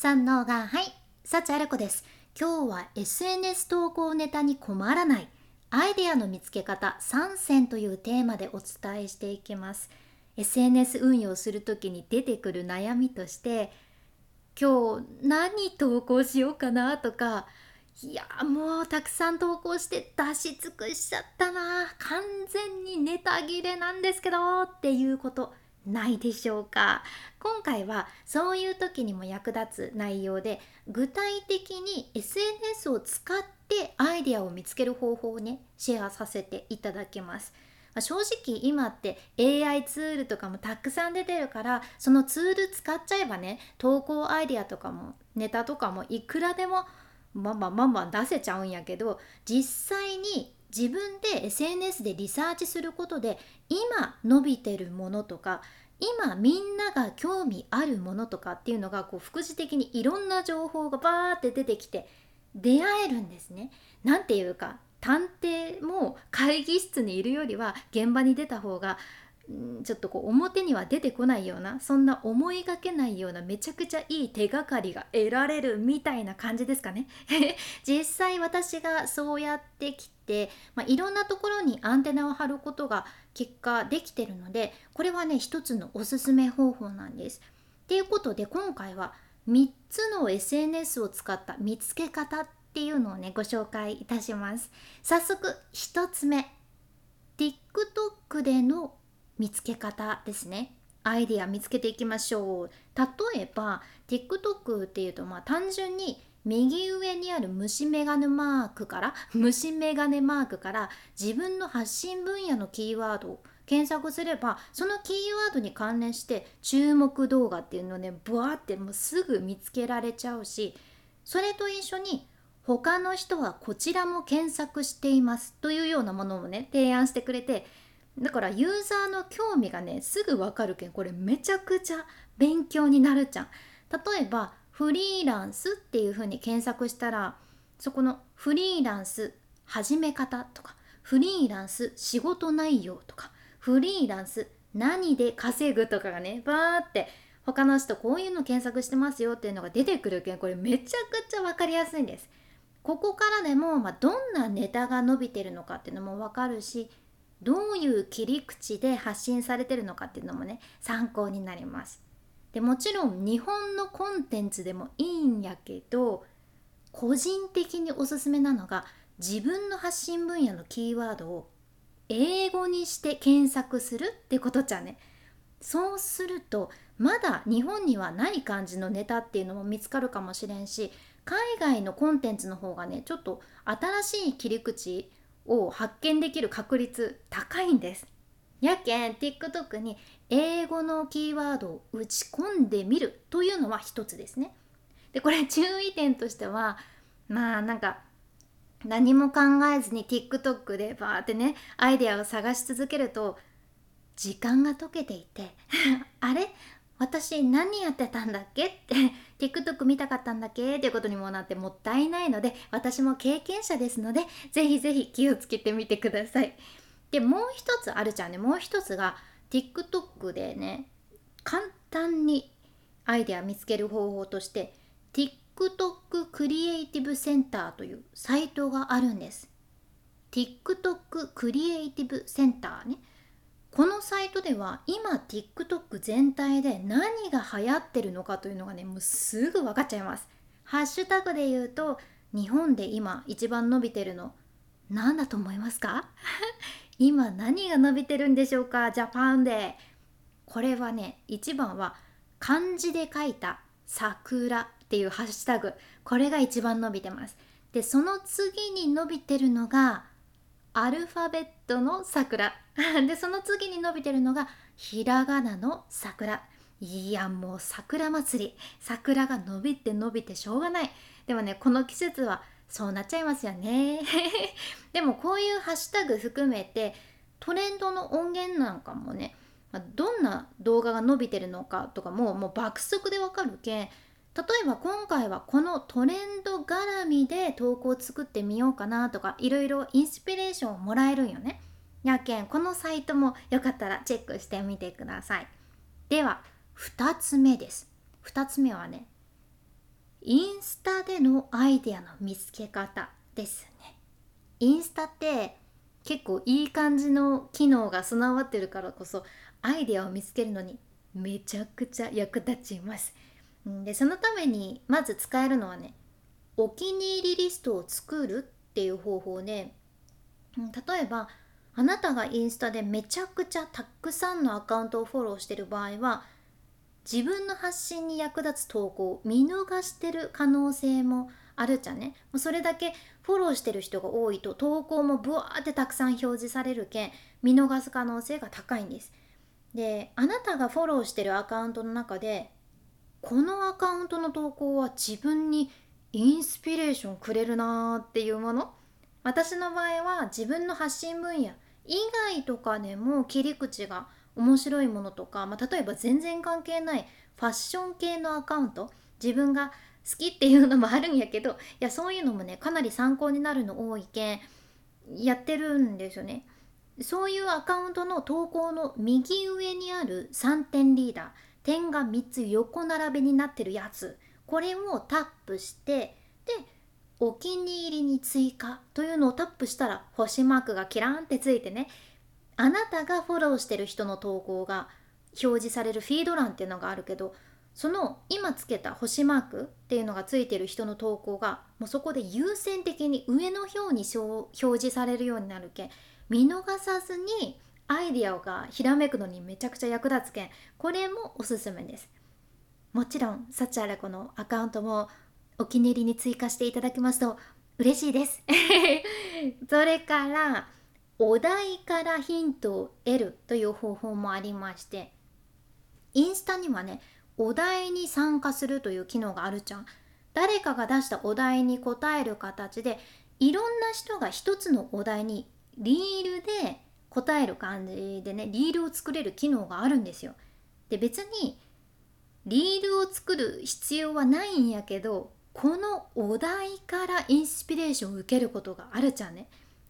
三能がはい。幸あれ子です。今日は SNS 投稿ネタに困らない。アイデアの見つけ方。3選というテーマでお伝えしていきます。SNS 運用する時に出てくる悩みとして今日何投稿しようかなとかいやもうたくさん投稿して出し尽くしちゃったな。完全にネタ切れなんですけどっていうこと。ないでしょうか。今回はそういう時にも役立つ内容で具体的に SNS を使ってアイデアを見つける方法をねシェアさせていただきます。ま正直今って AI ツールとかもたくさん出てるからそのツール使っちゃえばね投稿アイデアとかもネタとかもいくらでもバンバンバンバン出せちゃうんやけど実際に自分で SNS でリサーチすることで今伸びてるものとか今みんなが興味あるものとかっていうのがこう副次的にいろんな情報がバーって出てきて出会えるんですね。なんていうか探偵も会議室にいるよりは現場に出た方がちょっとこう表には出てこないようなそんな思いがけないようなめちゃくちゃいい手がかりが得られるみたいな感じですかね 実際私がそうやってきて、まあ、いろんなところにアンテナを張ることが結果できてるのでこれはね一つのおすすめ方法なんです。ということで今回は3つの SNS を使った見つけ方っていうのをねご紹介いたします。早速1つ目 TikTok での見つけ方ですねアイディア見つけていきましょう。例えば TikTok っていうとまあ単純に右上にある虫眼鏡マークから 虫眼鏡マークから自分の発信分野のキーワードを検索すればそのキーワードに関連して注目動画っていうのをねブワーってもうすぐ見つけられちゃうしそれと一緒に他の人はこちらも検索していますというようなものもね提案してくれてだからユーザーの興味がねすぐわかるけんこれめちゃくちゃ勉強になるじゃん。例えばフリーランスっていうふうに検索したらそこのフリーランス始め方とかフリーランス仕事内容とかフリーランス何で稼ぐとかがねバーって他の人こういうの検索してますよっていうのが出てくるけんこれめちゃくちゃ分かりやすいんです。ここからでも、まあ、どんなネタが伸びてるのかっていうのも分かるしどういう切り口で発信されてるのかっていうのもね参考になります。でもちろん日本のコンテンツでもいいんやけど個人的におすすめなのが自分の発信分野のキーワードを英語にして検索するってことじゃねそうするとまだ日本にはない感じのネタっていうのも見つかるかもしれんし海外のコンテンツの方がねちょっと新しい切り口を発見できる確率高いんです。やけん TikTok に英語のキーワードを打ち込んでみるというのは一つですね。でこれ注意点としてはまあなんか何も考えずに TikTok でバーってねアイデアを探し続けると時間が解けていて あれ？私何やってたんだっけ？って TikTok 見たかったんだっけ？っていうことにもなってもったいないので私も経験者ですのでぜひぜひ気をつけてみてください。でもう一つあるじゃんね。もう一つが TikTok でね簡単にアイデア見つける方法として TikTok クリエイティブセンターというサイトがあるんです。TikTok クリエイティブセンターね。このサイトでは今 TikTok 全体で何が流行ってるのかというのがねもうすぐ分かっちゃいます。ハッシュタグで言うと日本で今一番伸びてるの何だと思いますか？今何が伸びてるんでしょうか？ジャパンで。これはね一番は漢字で書いた桜っていうハッシュタグ。これが一番伸びてます。でその次に伸びてるのがアルファベットの桜。でその次に伸びてるのがひらがなの桜。いやもう桜祭り。桜が伸びて伸びてしょうがない。でもねこの季節はそうなっちゃいますよね。でもこういうハッシュタグ含めてトレンドの音源なんかもねどんな動画が伸びてるのかとかももう爆速でわかるけん例えば今回はこのトレンド絡みで投稿を作ってみようかなとかいろいろインスピレーションをもらえるんよね。やけんこのサイトもよかったらチェックしてみてください。では2つ目です。2つ目はねインスタでのアイデアの見つけ方ですねインスタって結構いい感じの機能が備わってるからこそアイデアを見つけるのにめちゃくちゃ役立ちますでそのためにまず使えるのはねお気に入りリストを作るっていう方法で例えばあなたがインスタでめちゃくちゃたくさんのアカウントをフォローしてる場合は自分の発信に役立つ投稿を見逃してる可能性もあるじゃね。それだけフォローしてる人が多いと投稿もブワーってたくさん表示されるけん見逃す可能性が高いんです。であなたがフォローしてるアカウントの中でこのアカウントの投稿は自分にインスピレーションくれるなーっていうもの？私の場合は自分の発信分野以外とかでも切り口が面白いものとか、まあ、例えば全然関係ないファッション系のアカウント。自分が好きっていうのもあるんやけどいやそういうのもねかなり参考になるの多いけんやってるんですよね。そういうアカウントの投稿の右上にある3点リーダー。点が3つ横並びになってるやつ。これをタップしてでお気に入りに追加。というのをタップしたら星マークがキラーンってついてねあなたがフォローしてる人の投稿が表示されるフィード欄っていうのがあるけどその今つけた星マークっていうのがついてる人の投稿がもうそこで優先的に上の表に表示されるようになるけん見逃さずにアイディアがひらめくのにめちゃくちゃ役立つけんこれもおすすめです。もちろん幸あれ子のアカウントもお気に入りに追加していただきますと嬉しいです。それからお題からヒントを得るという方法もありましてインスタにはねお題に参加するという機能があるじゃん。誰かが出したお題に答える形でいろんな人が一つのお題にリールで答える感じでねリールを作れる機能があるんですよ。で別にリールを作る必要はないんやけどこのお題からインスピレーションを受けることがあるじゃんね。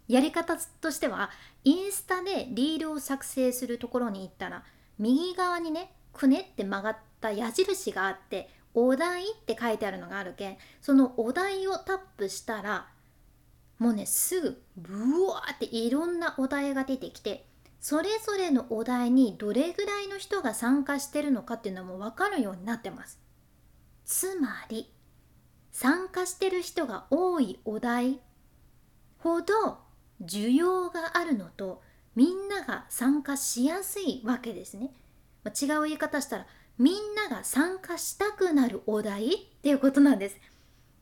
やり方としてはインスタでリールを作成するところに行ったら右側にねくねって曲がった矢印があってお題って書いてあるのがあるけんそのお題をタップしたらもうねすぐブワーっていろんなお題が出てきてそれぞれのお題にどれぐらいの人が参加してるのかっていうのも分かるようになってますつまり参加してる人が多いお題ほど需要があるのとみんなが参加しやすいわけですね。まあ違う言い方したらみんなが参加したくなるお題っていうことなんです。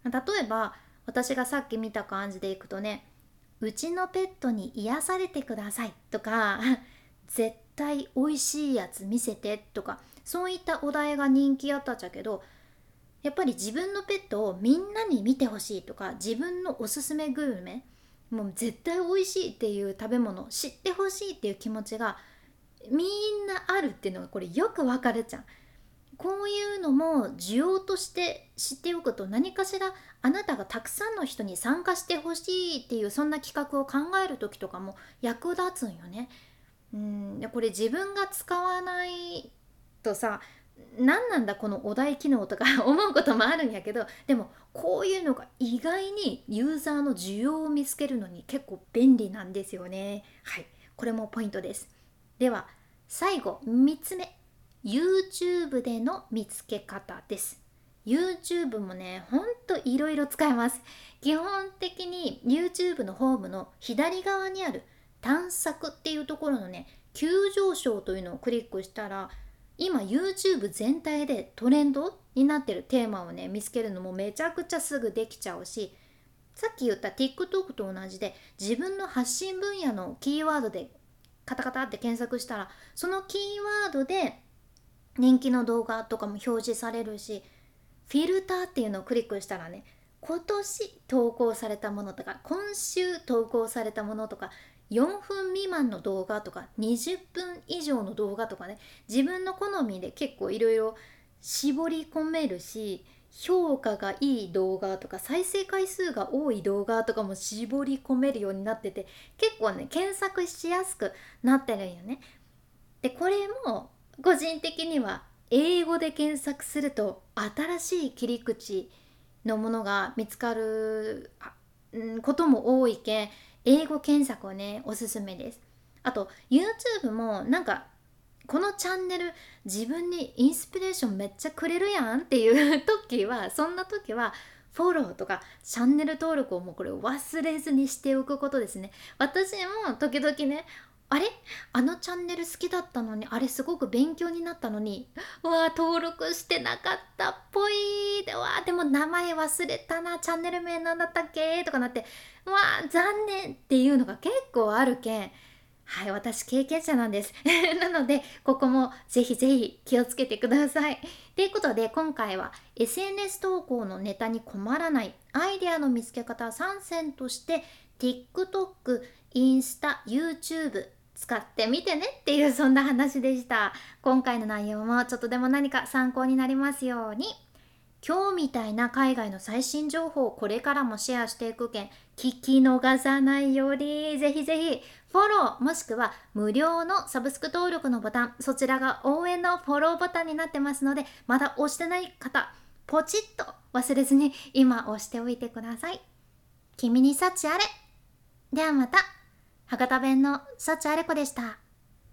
例えば私がさっき見た感じでいくとね「うちのペットに癒されてください」とか「絶対おいしいやつ見せて」とかそういったお題が人気あったっちゃけどやっぱり自分のペットをみんなに見てほしいとか自分のおすすめグルメもう絶対美味しいっていう食べ物知ってほしいっていう気持ちがみんなあるっていうのがこれよくわかるじゃん。こういうのも需要として知っておくと何かしらあなたがたくさんの人に参加してほしいっていうそんな企画を考える時とかも役立つんよね。うん。でこれ自分が使わないとさ何なんだこのお題機能とか 思うこともあるんやけどでもこういうのが意外にユーザーの需要を見つけるのに結構便利なんですよね。はい。これもポイントです。では最後3つ目。YouTube での見つけ方です。YouTube もねほんといろいろ使えます。基本的に YouTube のホームの左側にある探索っていうところのね急上昇というのをクリックしたら今 YouTube 全体でトレンドになってるテーマをね見つけるのもめちゃくちゃすぐできちゃうしさっき言った TikTok と同じで自分の発信分野のキーワードでカタカタって検索したらそのキーワードで人気の動画とかも表示されるしフィルターっていうのをクリックしたらね今年投稿されたものとか今週投稿されたものとか4分未満の動画とか20分以上の動画とかね自分の好みで結構いろいろ絞り込めるし評価がいい動画とか再生回数が多い動画とかも絞り込めるようになってて結構ね検索しやすくなってるんよね。でこれも個人的には英語で検索すると新しい切り口のものが見つかることも多いけん英語検索をねおすすめです。あと YouTube もなんかこのチャンネル自分にインスピレーションめっちゃくれるやんっていう時はそんな時はフォローとかチャンネル登録をもうこれ忘れずにしておくことですね。私も時々ねあれ？あのチャンネル好きだったのにあれすごく勉強になったのにうわ登録してなかったっぽいでわでも名前忘れたなチャンネル名なんだったっけ？とかなってうわ残念っていうのが結構あるけん。はい私経験者なんです。なのでここもぜひぜひ気をつけてください。ということで今回は SNS 投稿のネタに困らないアイデアの見つけ方3選として TikTok、インスタ、YouTube 使ってみてねっていうそんな話でした。今回の内容もちょっとでも何か参考になりますように。今日みたいな海外の最新情報をこれからもシェアしていくけん聞き逃さないようにぜひぜひフォローもしくは無料のサブスク登録のボタンそちらが応援のフォローボタンになってますのでまだ押してない方ポチッと忘れずに今押しておいてください。君に幸あれ。ではまた。博多弁の幸あれ子でした。